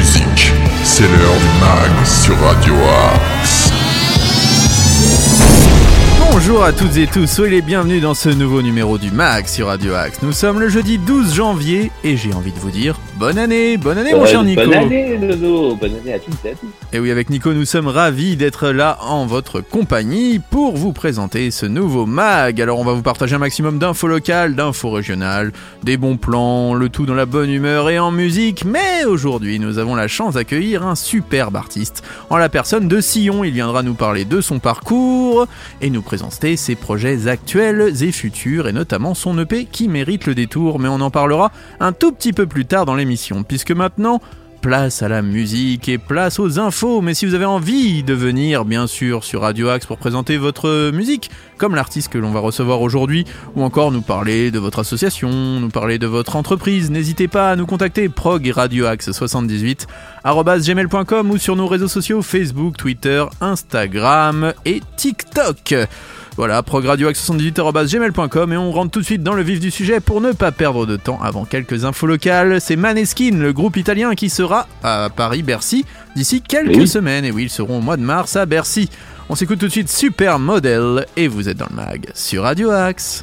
musique. C'est l'heure du mag sur Radio Axe. Bonjour à toutes et tous, soyez les bienvenus dans ce nouveau numéro du MAG sur Radio Axe. Nous sommes le jeudi 12 janvier et j'ai envie de vous dire bonne année, bonne année mon cher Nico. Bonne année bonne année à toutes et à tous. Et oui, avec Nico, nous sommes ravis d'être là en votre compagnie pour vous présenter ce nouveau MAG. Alors on va vous partager un maximum d'infos locales, d'infos régionales, des bons plans, le tout dans la bonne humeur et en musique. Mais aujourd'hui, nous avons la chance d'accueillir un superbe artiste en la personne de Sillon. Il viendra nous parler de son parcours et nous présenter ses projets actuels et futurs et notamment son EP qui mérite le détour. Mais on en parlera un tout petit peu plus tard dans l'émission puisque maintenant place à la musique et place aux infos. Mais si vous avez envie de venir, bien sûr, sur Radio Axe pour présenter votre musique, comme l'artiste que l'on va recevoir aujourd'hui, ou encore nous parler de votre association, nous parler de votre entreprise, n'hésitez pas à nous contacter prog Radio Axe 78 gmail.com ou sur nos réseaux sociaux Facebook, Twitter, Instagram et TikTok. Voilà, progradioax78.gmail.com et on rentre tout de suite dans le vif du sujet pour ne pas perdre de temps avant quelques infos locales. C'est Maneskin, le groupe italien qui sera à Paris-Bercy d'ici quelques Oui. semaines. Et oui, ils seront au mois de mars à Bercy. On s'écoute tout de suite Super Model et vous êtes dans le mag sur Radio Axe.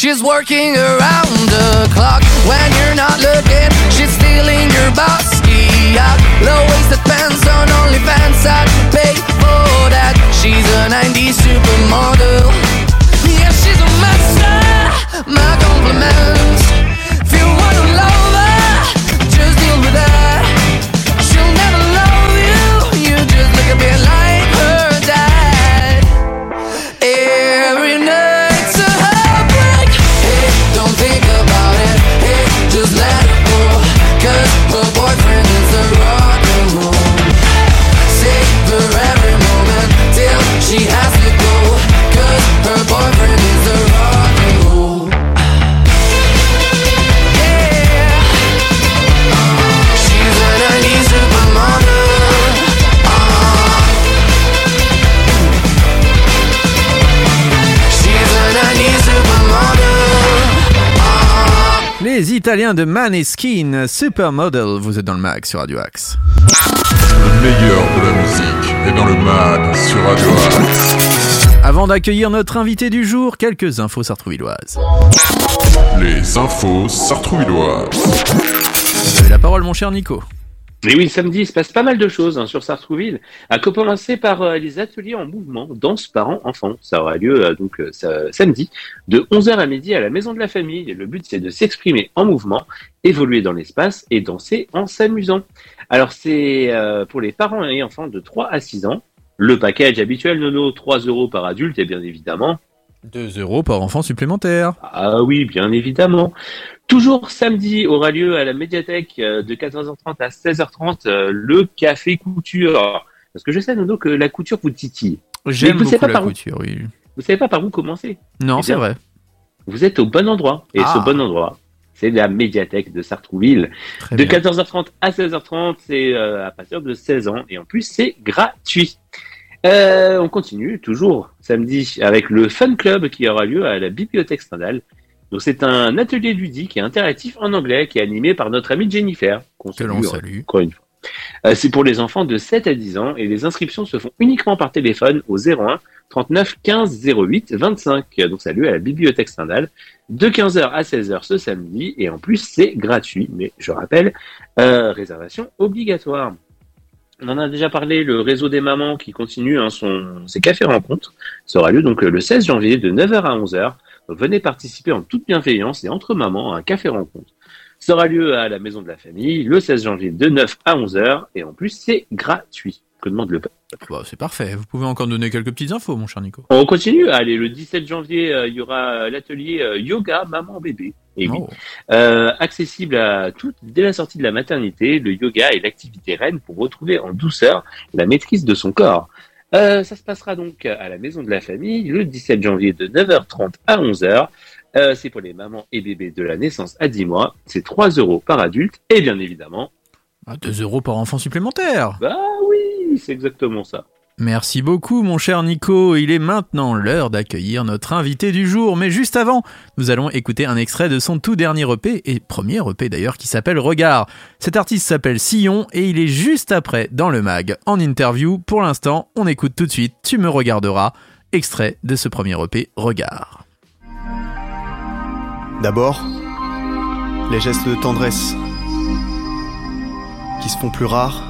She's working around the clock when you're not looking. She's stealing your bossy out. Low waisted pants on OnlyFans. I'd pay for that. She's a 90s supermodel. Les Italiens de Maneskin, Supermodel, vous êtes dans le mag sur Radio Axe. Le meilleur de la musique est dans le mag sur Radio Axe. Avant d'accueillir notre invité du jour, quelques infos sartrouvilloises. Les infos sartrouvilloises. Vous avez la parole mon cher Nico. Et oui, samedi, il se passe pas mal de choses hein, sur Sartrouville. À commencer par euh, les ateliers en mouvement danse parents enfants. Ça aura lieu euh, donc euh, samedi de 11h à midi à la maison de la famille. Le but c'est de s'exprimer en mouvement, évoluer dans l'espace et danser en s'amusant. Alors c'est euh, pour les parents et enfants de 3 à 6 ans. Le package habituel Nono 3 euros par adulte et bien évidemment 2 euros par enfant supplémentaire. Ah oui, bien évidemment. Toujours samedi aura lieu à la médiathèque euh, de 14h30 à 16h30 euh, le café couture. Parce que je sais, Nono, que la couture vous titille. J'aime beaucoup pas la par où- couture, oui. Vous savez pas par où commencer. Non, Eh c'est vrai. Vous êtes au bon endroit. Et Ah. ce bon endroit, c'est la médiathèque de Sartrouville. Très De bien. 14h30 à 16h30, c'est euh, à partir de 16 ans. Et en plus, c'est gratuit. Euh, on continue toujours samedi avec le Fun Club qui aura lieu à la Bibliothèque Stendhal. Donc c'est un atelier ludique et interactif en anglais qui est animé par notre amie Jennifer. qu'on Que salue, l'on hein, salue. encore une fois. Euh, c'est pour les enfants de 7 à 10 ans et les inscriptions se font uniquement par téléphone au 01 39 15 08 25. Donc ça a lieu à la bibliothèque Stendhal de 15h à 16h ce samedi et en plus c'est gratuit. Mais je rappelle, euh, réservation obligatoire. On en a déjà parlé, le réseau des mamans qui continue hein, son, ses cafés rencontres sera lieu donc euh, le 16 janvier de 9h à 11h. Venez participer en toute bienveillance et entre mamans à un café rencontre. Ça aura lieu à la maison de la famille le 16 janvier de 9 à 11h et en plus c'est gratuit. Que demande le peuple? Bah, c'est parfait. Vous pouvez encore donner quelques petites infos, mon cher Nico. On continue. Allez, le 17 janvier, euh, il y aura l'atelier euh, yoga maman bébé. Et oui, Oh. Euh, accessible à toutes dès la sortie de la maternité, le yoga est l'activité reine pour retrouver en douceur la maîtrise de son corps. Euh, ça se passera donc à la maison de la famille le 17 janvier de 9h30 à 11h. Euh, c'est pour les mamans et bébés de la naissance à 10 mois. C'est 3 euros par adulte et bien évidemment, Ah, 2 euros par enfant supplémentaire. bah oui, c'est exactement ça. Merci beaucoup, mon cher Nico. Il est maintenant l'heure d'accueillir notre invité du jour. Mais juste avant, nous allons écouter un extrait de son tout dernier EP, et premier EP d'ailleurs, qui s'appelle Regard. Cet artiste s'appelle Sillon et il est juste après dans le mag, en interview. Pour l'instant, on écoute tout de suite Tu me regarderas, extrait de ce premier EP Regard. D'abord, les gestes de tendresse qui se font plus rares,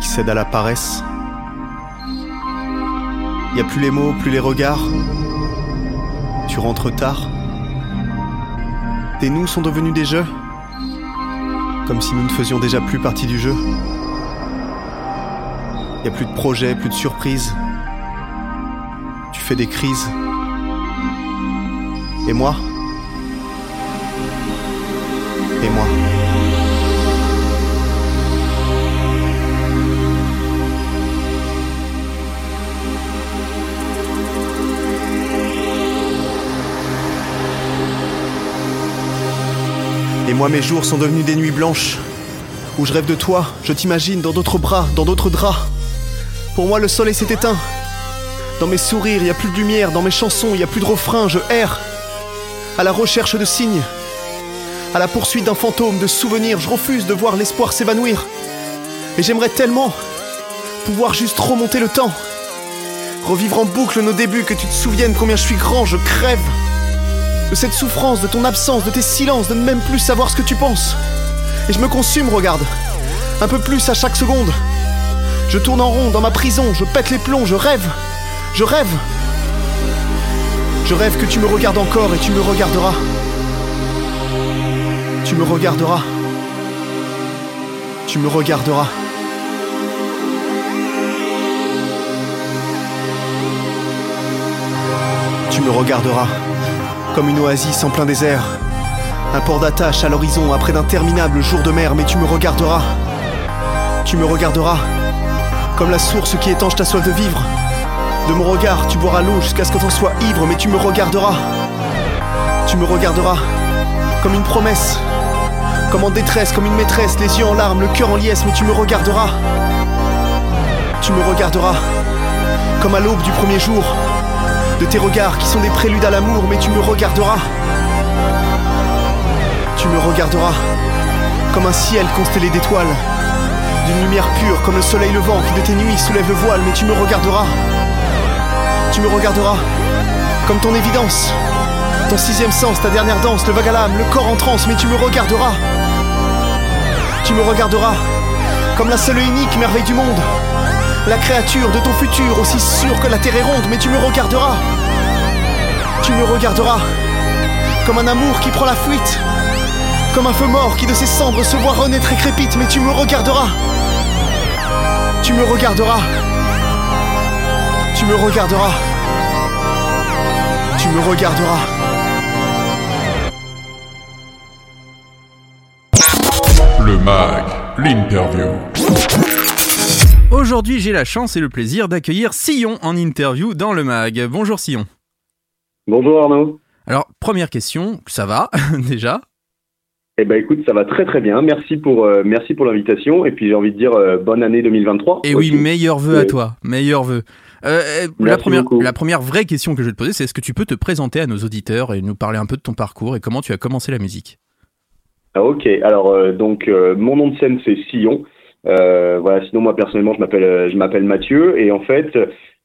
qui cèdent à la paresse. Y a plus les mots, plus les regards. Tu rentres tard. Tes nous sont devenus des jeux, comme si nous ne faisions déjà plus partie du jeu. Y a plus de projets, plus de surprises. Tu fais des crises. Et moi? Et moi? Et moi mes jours sont devenus des nuits blanches Où je rêve de toi, je t'imagine dans d'autres bras, dans d'autres draps Pour moi le soleil s'est éteint Dans mes sourires, y a plus de lumière, dans mes chansons, y a plus de refrain, je erre À la recherche de signes à la poursuite d'un fantôme, de souvenirs, je refuse de voir l'espoir s'évanouir. Et j'aimerais tellement pouvoir juste remonter le temps. Revivre en boucle nos débuts, que tu te souviennes combien je suis grand, je crève. De cette souffrance, de ton absence, de tes silences, de ne même plus savoir ce que tu penses. Et je me consume, regarde. Un peu plus à chaque seconde. Je tourne en rond dans ma prison, je pète les plombs, je rêve. Je rêve. Je rêve que tu me regardes encore et tu me regarderas. Tu me regarderas. Tu me regarderas. Tu me regarderas. Comme une oasis en plein désert. Un port d'attache à l'horizon après d'interminables jours de mer, mais tu me regarderas. Tu me regarderas. Comme la source qui étanche ta soif de vivre. De mon regard, tu boiras l'eau jusqu'à ce que t'en sois ivre, mais tu me regarderas. Tu me regarderas. Comme une promesse. Comme en détresse, comme une maîtresse, les yeux en larmes, le cœur en liesse, mais tu me regarderas. Tu me regarderas. Comme à l'aube du premier jour. De tes regards qui sont des préludes à l'amour, mais tu me regarderas. Tu me regarderas. Comme un ciel constellé d'étoiles. D'une lumière pure, comme le soleil levant qui de tes nuits soulève le voile, mais tu me regarderas. Tu me regarderas. Comme ton évidence. Ton sixième sens, ta dernière danse, le vague à l'âme, le corps en transe, mais tu me regarderas. Tu me regarderas comme la seule et unique merveille du monde. La créature de ton futur, aussi sûre que la terre est ronde, mais tu me regarderas. Tu me regarderas comme un amour qui prend la fuite. Comme un feu mort qui de ses cendres se voit renaître et crépite, mais tu me regarderas. Tu me regarderas. Tu me regarderas. Tu me regarderas. Le MAG, l'interview. Aujourd'hui, j'ai la chance et le plaisir d'accueillir Sillon en interview dans le mag. Bonjour Sillon. Bonjour Arnaud. Alors, première question, ça va déjà Eh ben écoute, ça va très très bien. Merci pour euh, merci pour l'invitation et puis j'ai envie de dire euh, bonne année 2023. Et oui, aussi. meilleurs vœux à Oui. toi, meilleurs vœux. Euh, la, première, beaucoup. la première vraie question que je vais te poser, c'est est-ce que tu peux te présenter à nos auditeurs et nous parler un peu de ton parcours et comment tu as commencé la musique? Ah, ok, alors donc mon nom de scène c'est Sillon. Euh, voilà, sinon moi personnellement je m'appelle euh, je m'appelle Mathieu. Et en fait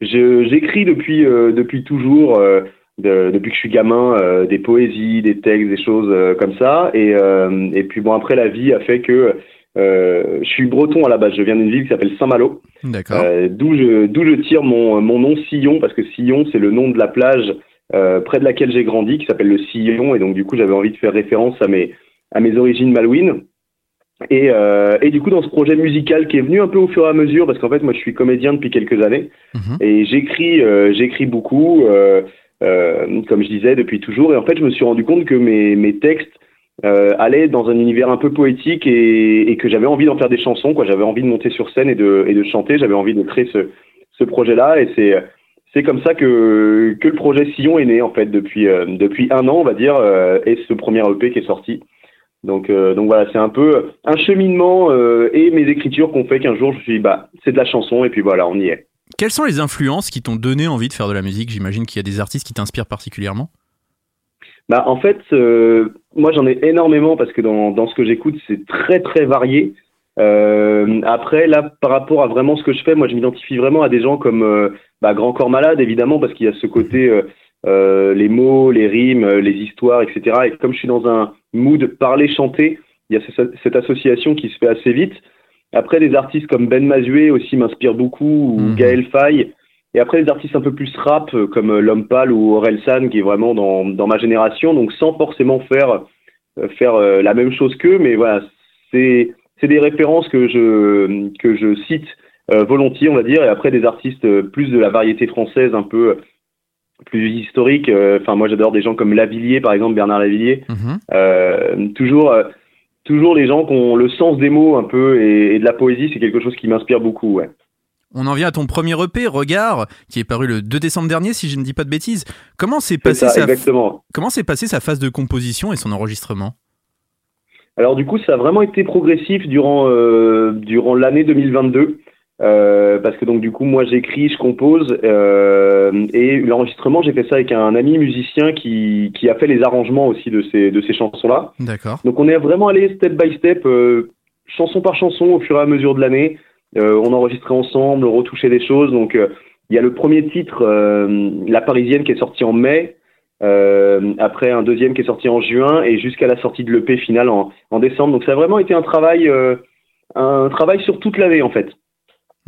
je- j'écris depuis euh, depuis toujours euh, de- depuis que je suis gamin euh, des poésies, des textes, des choses euh, comme ça. Et euh, et puis bon après la vie a fait que euh, je suis breton à la base, je viens d'une ville qui s'appelle Saint-Malo. D'accord. D'où je d'où je tire mon mon nom Sillon parce que Sillon c'est le nom de la plage euh, près de laquelle j'ai grandi qui s'appelle le Sillon. Et donc du coup j'avais envie de faire référence à mes à mes origines malouines et euh, et du coup dans ce projet musical qui est venu un peu au fur et à mesure parce qu'en fait moi je suis comédien depuis quelques années Mhm. et j'écris euh, j'écris beaucoup euh, euh, comme je disais depuis toujours. Et en fait je me suis rendu compte que mes mes textes euh, allaient dans un univers un peu poétique et, et que j'avais envie d'en faire des chansons quoi. J'avais envie de monter sur scène et de et de chanter. J'avais envie de créer ce ce projet là et c'est c'est comme ça que que le projet Sillon est né en fait depuis euh, depuis un an on va dire euh, et ce premier EP qui est sorti donc euh, donc voilà c'est un peu un cheminement euh, et mes écritures qu'on fait qu'un jour je me suis dit bah c'est de la chanson et puis voilà on y est Quelles sont les influences qui t'ont donné envie de faire de la musique? J'imagine qu'il y a des artistes qui t'inspirent particulièrement. Bah, en fait, euh, moi j'en ai énormément parce que dans, dans ce que j'écoute, c'est très très varié. Après, là, par rapport à vraiment ce que je fais, moi je m'identifie vraiment à des gens comme bah, Grand Corps Malade, évidemment, parce qu'il y a ce côté, euh, les mots, les rimes, euh, les histoires, etc. Et comme je suis dans un mood parler-chanter, il y a ce- cette association qui se fait assez vite. Après, des artistes comme Ben Mazué aussi m'inspirent beaucoup, ou Mhm. Gaël Faye. Et après, des artistes un peu plus rap, euh, comme euh, L'Homme Pâle ou Aurel San, qui est vraiment dans, dans ma génération, donc sans forcément faire, faire la même chose qu'eux, mais voilà, c'est c'est des références que je, que je cite euh, volontiers, on va dire, et après des artistes plus de la variété française, un peu plus historique. euh, Enfin, moi, j'adore des gens comme Lavillier, par exemple, Bernard Lavillier. Mhm. Euh, toujours, euh, toujours les gens qui ont le sens des mots un peu et, et de la poésie, c'est quelque chose qui m'inspire beaucoup. Ouais. On en vient à ton premier EP, Regard, qui est paru le 2 décembre dernier, si je ne dis pas de bêtises. Comment s'est passé, ça, sa... Comment passée sa phase de composition et son enregistrement? Alors du coup, ça a vraiment été progressif durant euh, durant l'année 2022. Euh, parce que donc du coup moi j'écris, je compose euh, et l'enregistrement j'ai fait ça avec un ami musicien qui, qui a fait les arrangements aussi de ces de ces chansons là. D'accord. Donc on est vraiment allé step by step, euh, chanson par chanson au fur et à mesure de l'année. Euh, on enregistrait ensemble, on retouchait des choses. Donc euh, il y a le premier titre, euh, La Parisienne, qui est sorti en mai. Euh, après un deuxième qui est sorti en juin et jusqu'à la sortie de l'EP final en, en décembre. Donc ça a vraiment été un travail, euh, un travail sur toute l'année en fait.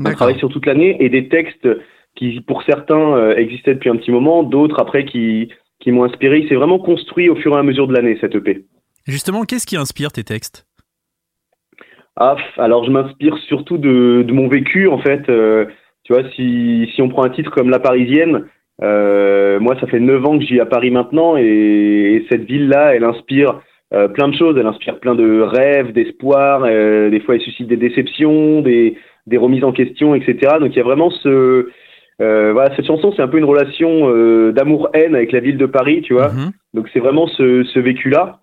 Un travail sur toute l'année et des textes qui pour certains euh, existaient depuis un petit moment, d'autres après qui, qui m'ont inspiré. Il s'est vraiment construit au fur et à mesure de l'année cette EP. Justement, qu'est-ce qui inspire tes textes? Ah, alors je m'inspire surtout de, de mon vécu en fait. Euh, tu vois, si, si on prend un titre comme La Parisienne, euh, moi ça fait 9 ans que je vis à Paris maintenant et, et cette ville-là, elle inspire euh, plein de choses. Elle inspire plein de rêves, d'espoir. des fois, elle suscite des déceptions, des, des remises en question, etc. Donc il y a vraiment ce euh, voilà, cette chanson, c'est un peu une relation euh, d'amour-haine avec la ville de Paris, tu vois. Mhm. Donc c'est vraiment ce, ce vécu-là.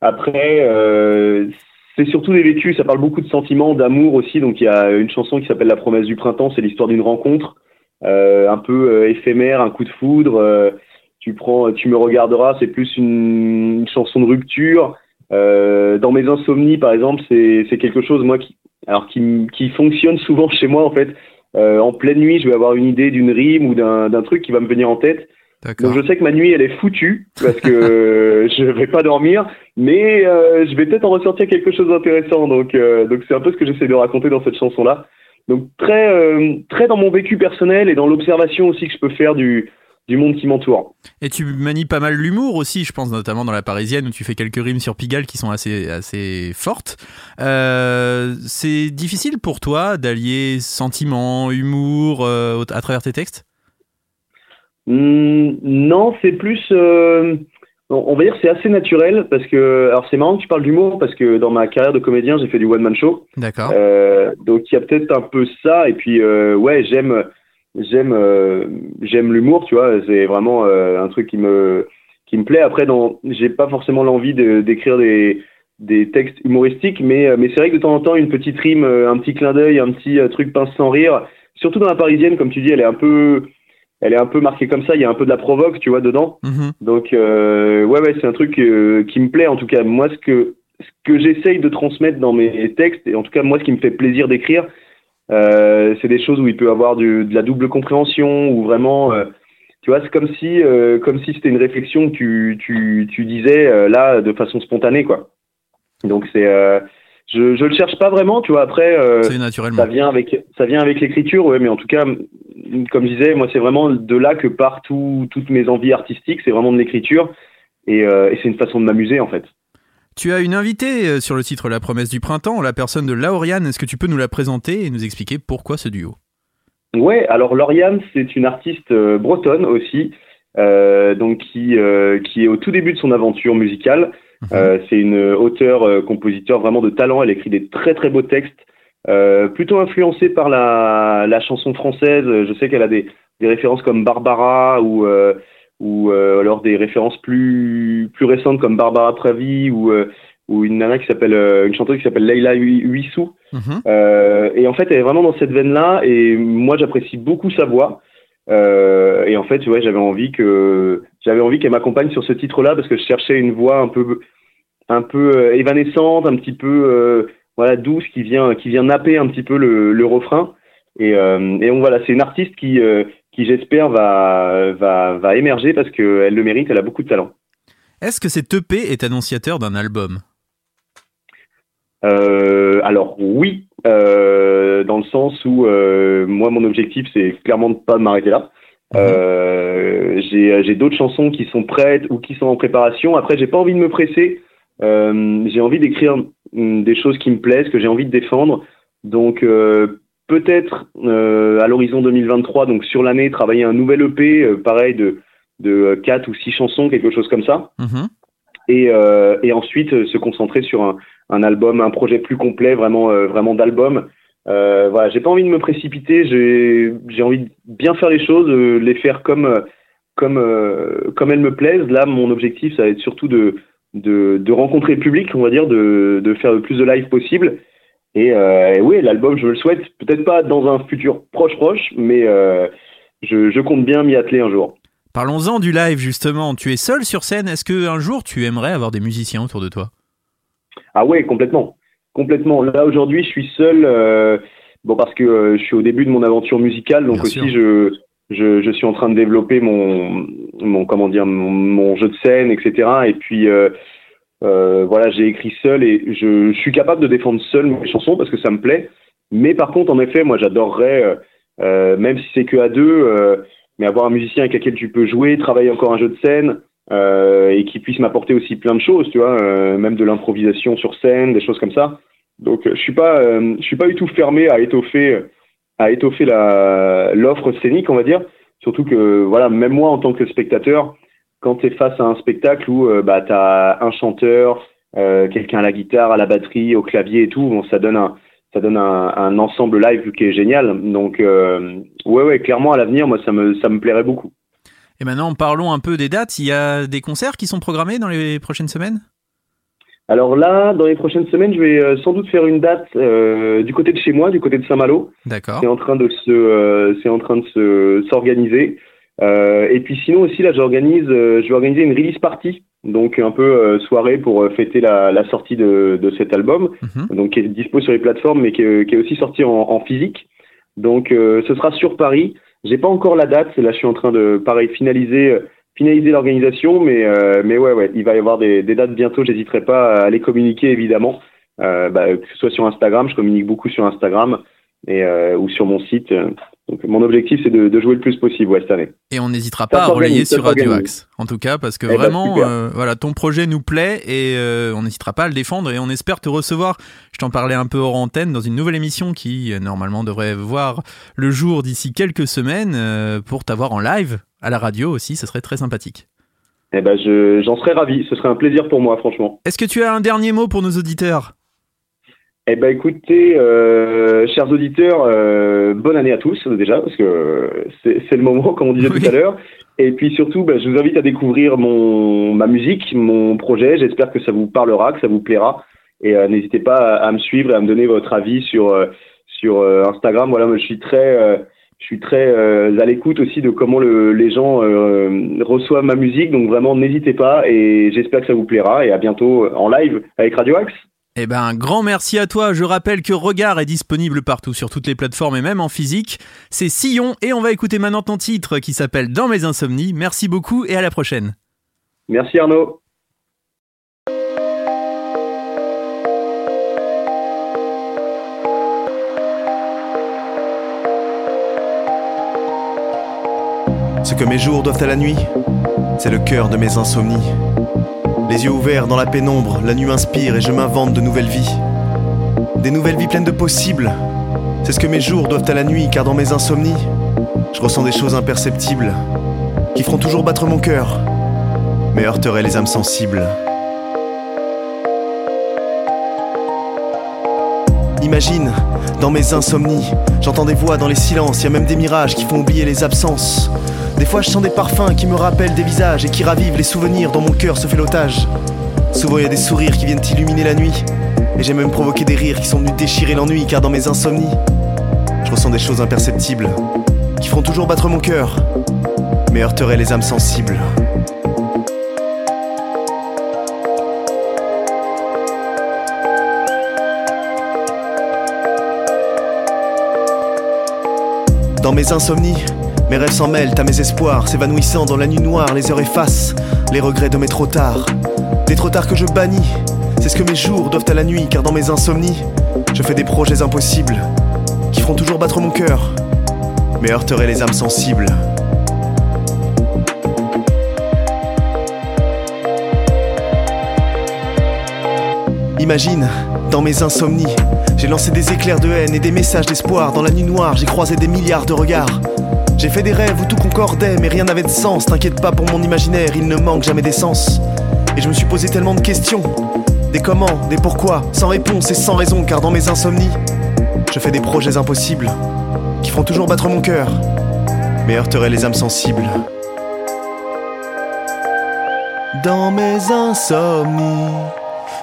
Après, euh, c'est surtout des vécus, ça parle beaucoup de sentiments, d'amour aussi. Donc il y a une chanson qui s'appelle La promesse du printemps, c'est l'histoire d'une rencontre, euh, un peu euh, éphémère, un coup de foudre. euh, tu prends, tu me regarderas, c'est plus une, une chanson de rupture. Euh, dans mes insomnies, par exemple, c'est c'est quelque chose moi qui, alors qui, qui fonctionne souvent chez moi en fait. Euh, en pleine nuit, je vais avoir une idée d'une rime ou d'un d'un truc qui va me venir en tête. Donc je sais que ma nuit elle est foutue parce que je vais pas dormir, mais euh, je vais peut-être en ressortir quelque chose d'intéressant. Donc euh, donc c'est un peu ce que j'essaie de raconter dans cette chanson là. Donc très euh, très dans mon vécu personnel et dans l'observation aussi que je peux faire du du monde qui m'entoure. Et tu manies pas mal l'humour aussi, je pense notamment dans La Parisienne où tu fais quelques rimes sur Pigalle qui sont assez, assez fortes. Euh, c'est difficile pour toi d'allier sentiment, humour euh, à travers tes textes? Hmm, non, c'est plus euh, on va dire que c'est assez naturel parce que alors c'est marrant que tu parles d'humour parce que dans ma carrière de comédien j'ai fait du one man show. D'accord. Donc il y a peut-être un peu ça et puis ouais j'aime j'aime euh, j'aime l'humour tu vois c'est vraiment euh, un truc qui me qui me plaît après dans j'ai pas forcément l'envie de d'écrire des des textes humoristiques mais euh, mais c'est vrai que de temps en temps une petite rime euh, un petit clin d'œil un petit euh, truc pince sans rire surtout dans la parisienne, comme tu dis, elle est un peu, elle est un peu marquée comme ça. Il y a un peu de la provoque, tu vois, dedans. Mhm. Donc euh, ouais, ouais, c'est un truc euh, qui me plaît en tout cas. Moi, ce que ce que j'essaye de transmettre dans mes textes, et en tout cas moi, ce qui me fait plaisir d'écrire, c'est des choses où il peut avoir du, de la double compréhension, ou vraiment, euh, tu vois, c'est comme si euh, comme si c'était une réflexion que tu tu tu disais euh, là de façon spontanée, quoi. Donc c'est euh, je je le cherche pas vraiment, tu vois. Après. euh, ça vient avec ça vient avec l'écriture, ouais, mais en tout cas, comme je disais, moi c'est vraiment de là que partent tout- toutes mes envies artistiques, c'est vraiment de l'écriture et, euh, et c'est une façon de m'amuser en fait. Tu as une invitée euh, sur le titre La promesse du printemps, la personne de Lauriane. Est-ce que tu peux nous la présenter et nous expliquer pourquoi ce duo? Ouais, alors Lauriane, c'est une artiste euh, bretonne aussi, euh, donc qui euh, qui est au tout début de son aventure musicale. Mhm. Euh, c'est une auteure, compositeur vraiment de talent. Elle écrit des très très beaux textes, plutôt influencée par la, la chanson française. Je sais qu'elle a des, des références comme Barbara ou ou euh, alors des références plus plus récentes comme Barbara Pravi ou euh, ou une nana qui s'appelle euh, une chanteuse qui s'appelle Leila Hui- Huissou. Mhm. Euh, et en fait, elle est vraiment dans cette veine-là. Et moi, j'apprécie beaucoup sa voix. Euh, et en fait, ouais, j'avais envie que j'avais envie qu'elle m'accompagne sur ce titre-là parce que je cherchais une voix un peu un peu euh, évanescente, un petit peu euh, voilà douce qui vient qui vient napper un petit peu le, le refrain. Et, euh, et donc voilà, c'est une artiste qui euh, qui j'espère va va va émerger parce qu'elle le mérite. Elle a beaucoup de talent. Est-ce que cet EP est annonciateur d'un album? Euh, alors oui, euh, dans le sens où euh, moi mon objectif c'est clairement de pas m'arrêter là. Euh, j'ai d'autres chansons qui sont prêtes ou qui sont en préparation. Après j'ai pas envie de me presser. J'ai envie d'écrire hum, des choses qui me plaisent, que j'ai envie de défendre. Donc peut-être euh, à l'horizon 2023, donc sur l'année, travailler un nouvel EP, euh, pareil de de quatre ou six chansons, quelque chose comme ça Mhm. et, euh, et ensuite euh, se concentrer sur un, un album, un projet plus complet, vraiment, euh, vraiment d'album. Euh, voilà, j'ai pas envie de me précipiter, j'ai, j'ai envie de bien faire les choses, euh, les faire comme, euh, comme, euh, comme elles me plaisent. Là, mon objectif, ça va être surtout de, de, de rencontrer le public, on va dire, de, de faire le plus de live possible. Et, euh, et oui, l'album, je me le souhaite, peut-être pas dans un futur proche proche, mais euh, je, je compte bien m'y atteler un jour. Parlons-en du live justement. Tu es seul sur scène. Est-ce que un jour tu aimerais avoir des musiciens autour de toi? Ah ouais, complètement. Complètement. Là, aujourd'hui, je suis seul, euh, bon, parce que euh, je suis au début de mon aventure musicale, donc Bien aussi, je, je, je suis en train de développer mon, mon comment dire, mon, mon jeu de scène, etc. Et puis, euh, euh, voilà, j'ai écrit seul et je, je suis capable de défendre seul mes chansons parce que ça me plaît. Mais par contre, en effet, moi, j'adorerais, euh, euh, même si c'est que à deux, euh, mais avoir un musicien avec lequel tu peux jouer, travailler encore un jeu de scène, euh, et qui puisse m'apporter aussi plein de choses, tu vois, même de l'improvisation sur scène, des choses comme ça. Donc, je suis pas, je suis pas du tout fermé à étoffer, à étoffer la l'offre scénique, on va dire. Surtout que, voilà, même moi en tant que spectateur, quand tu es face à un spectacle où euh, bah t'as un chanteur, euh, quelqu'un à la guitare, à la batterie, au clavier et tout, bon, ça donne un, ça donne un, un ensemble live qui est génial. Donc, euh, ouais, ouais, clairement à l'avenir, moi, ça me, ça me plairait beaucoup. Et maintenant, parlons un peu des dates. Il y a des concerts qui sont programmés dans les prochaines semaines? Alors là, dans les prochaines semaines, je vais sans doute faire une date euh, du côté de chez moi, du côté de Saint-Malo. D'accord. C'est en train de se, euh, c'est en train de se s'organiser. Euh, et puis sinon aussi là, j'organise, euh, je vais organiser une release party, donc un peu euh, soirée pour euh, fêter la, la sortie de, de cet album, Mhm. donc qui est dispo sur les plateformes, mais qui est, qui est aussi sorti en, en physique. Donc euh, ce sera sur Paris. J'ai pas encore la date. Là, je suis en train de pareil finaliser. euh, finaliser l'organisation, mais euh, mais ouais ouais, il va y avoir des, des dates bientôt. J'hésiterai pas à les communiquer évidemment, euh, bah, que ce soit sur Instagram, je communique beaucoup sur Instagram et euh, ou sur mon site. Donc mon objectif c'est de, de jouer le plus possible ouais, cette année. Et on n'hésitera pas à relayer sur Radio. Axe. En tout cas, parce que Eh ben, vraiment, euh, voilà, ton projet nous plaît et euh, on n'hésitera pas à le défendre et on espère te recevoir. Je t'en parlais un peu hors antenne dans une nouvelle émission qui euh, normalement devrait voir le jour d'ici quelques semaines euh, pour t'avoir en live à la radio aussi. Ce serait très sympathique. Eh ben je j'en serais ravi. Ce serait un plaisir pour moi franchement. Est-ce que tu as un dernier mot pour nos auditeurs? Eh ben écoutez, euh, chers auditeurs, euh, bonne année à tous déjà parce que c'est le moment comme on disait Oui. tout à l'heure. Et puis surtout, ben, je vous invite à découvrir mon ma musique, mon projet. J'espère que ça vous parlera, que ça vous plaira. Et euh, n'hésitez pas à, à me suivre et à me donner votre avis sur euh, sur euh, Instagram. Voilà, moi, je suis très, euh, je suis très euh, à l'écoute aussi de comment le, les gens euh, reçoivent ma musique. Donc vraiment, n'hésitez pas et j'espère que ça vous plaira. Et à bientôt en live avec Radio Axe. Eh ben, un grand merci à toi. Je rappelle que Regard est disponible partout sur toutes les plateformes et même en physique. C'est Sillon et on va écouter maintenant ton titre qui s'appelle Dans mes insomnies. Merci beaucoup et à la prochaine. Merci Arnaud. Ce que mes jours doivent à la nuit, c'est le cœur de mes insomnies. Les yeux ouverts dans la pénombre, la nuit m'inspire et je m'invente de nouvelles vies. Des nouvelles vies pleines de possibles. C'est ce que mes jours doivent à la nuit, car dans mes insomnies, je ressens des choses imperceptibles qui feront toujours battre mon cœur, mais heurteraient les âmes sensibles. Imagine, dans mes insomnies, j'entends des voix dans les silences, y a même des mirages qui font oublier les absences. Des fois je sens des parfums qui me rappellent des visages et qui ravivent les souvenirs dont mon cœur se fait l'otage. Souvent y a des sourires qui viennent illuminer la nuit, et j'ai même provoqué des rires qui sont venus déchirer l'ennui, car dans mes insomnies, je ressens des choses imperceptibles qui feront toujours battre mon cœur, mais heurteraient les âmes sensibles. Dans mes insomnies, mes rêves s'en mêlent à mes espoirs, s'évanouissant dans la nuit noire, les heures effacent les regrets de mes trop tard. Des trop tard que je bannis, c'est ce que mes jours doivent à la nuit, car dans mes insomnies, je fais des projets impossibles qui feront toujours battre mon cœur, mais heurteraient les âmes sensibles. Imagine, dans mes insomnies, j'ai lancé des éclairs de haine et des messages d'espoir. Dans la nuit noire, j'ai croisé des milliards de regards. J'ai fait des rêves où tout concordait, mais rien n'avait de sens. T'inquiète pas pour mon imaginaire, il ne manque jamais d'essence. Et je me suis posé tellement de questions. Des comment, des pourquoi, sans réponse et sans raison, car dans mes insomnies, je fais des projets impossibles qui feront toujours battre mon cœur, mais heurteraient les âmes sensibles. Dans mes insomnies,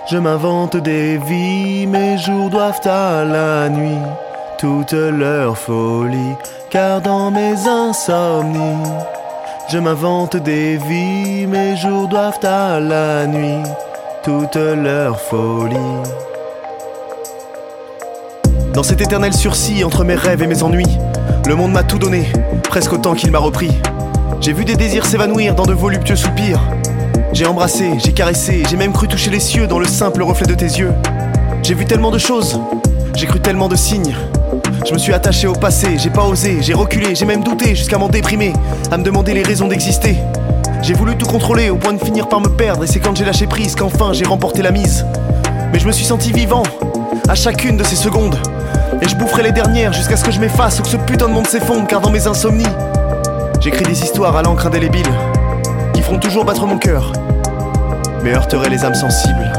je m'invente des vies, mes jours doivent à la nuit, toute leur folie, car dans mes insomnies, je m'invente des vies, mes jours doivent à la nuit, toute leur folie. Dans cet éternel sursis entre mes rêves et mes ennuis, le monde m'a tout donné, presque autant qu'il m'a repris. J'ai vu des désirs s'évanouir dans de voluptueux soupirs. J'ai embrassé, j'ai caressé, j'ai même cru toucher les cieux dans le simple reflet de tes yeux. J'ai vu tellement de choses, j'ai cru tellement de signes. Je me suis attaché au passé, j'ai pas osé, j'ai reculé, j'ai même douté jusqu'à m'en déprimer, à me demander les raisons d'exister. J'ai voulu tout contrôler au point de finir par me perdre, et c'est quand j'ai lâché prise qu'enfin j'ai remporté la mise. Mais je me suis senti vivant, à chacune de ces secondes. Et je boufferai les dernières jusqu'à ce que je m'efface ou que ce putain de monde s'effondre, car dans mes insomnies, j'écris des histoires à l'encre indélébile feront toujours battre mon cœur, mais heurteraient les âmes sensibles.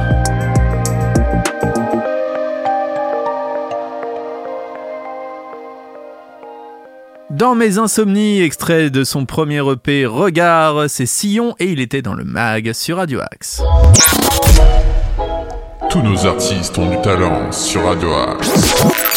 Dans mes insomnies, extrait de son premier EP Regard, c'est Sillon et il était dans le mag sur Radio Axe. Tous nos artistes ont du talent sur Radio Axe.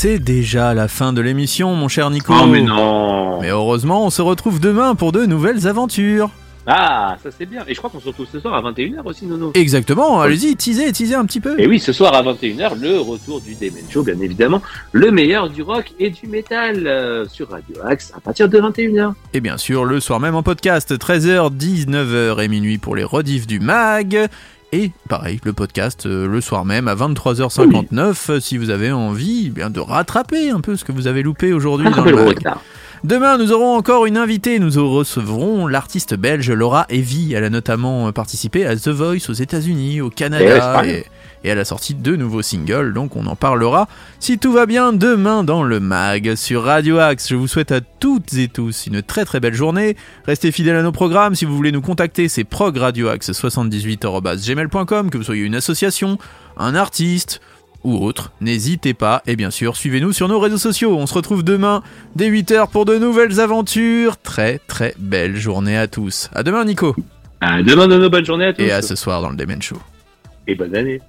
C'est déjà la fin de l'émission, mon cher Nico. Oh mais non Mais heureusement, on se retrouve demain pour de nouvelles aventures. Ah, ça c'est bien. Et je crois qu'on se retrouve ce soir à 21h aussi, Nono. Exactement, allez-y, teasez, teasez un petit peu. Et oui, ce soir à 21h, le retour du Demen Show, bien évidemment. Le meilleur du rock et du métal euh, sur Radio Axe à partir de 21h. Et bien sûr, le soir même en podcast, 13h, 19h et minuit pour les rediffs du mag. Et pareil, le podcast euh, le soir même à 23h59 euh, si vous avez envie eh bien de rattraper un peu ce que vous avez loupé aujourd'hui dans Rattrapez le retard. Demain, nous aurons encore une invitée. Nous recevrons l'artiste belge Laura Evie. Elle a notamment participé à The Voice aux États-Unis, au Eh Canada pas et, et elle a sorti deux nouveaux singles. Donc, on en parlera si tout va bien demain dans le mag sur Radio Axe. Je vous souhaite à toutes et tous une très très belle journée. Restez fidèles à nos programmes. Si vous voulez nous contacter, c'est progradioaxe78@gmail.com. Que vous soyez une association, un artiste ou autre, n'hésitez pas. Et bien sûr, suivez-nous sur nos réseaux sociaux. On se retrouve demain dès 8h pour de nouvelles aventures. Très très belle journée à tous. À demain Nico. À demain, Nono. Bonne journée à tous. Et à ce soir dans le Demen Show. Et bonne année.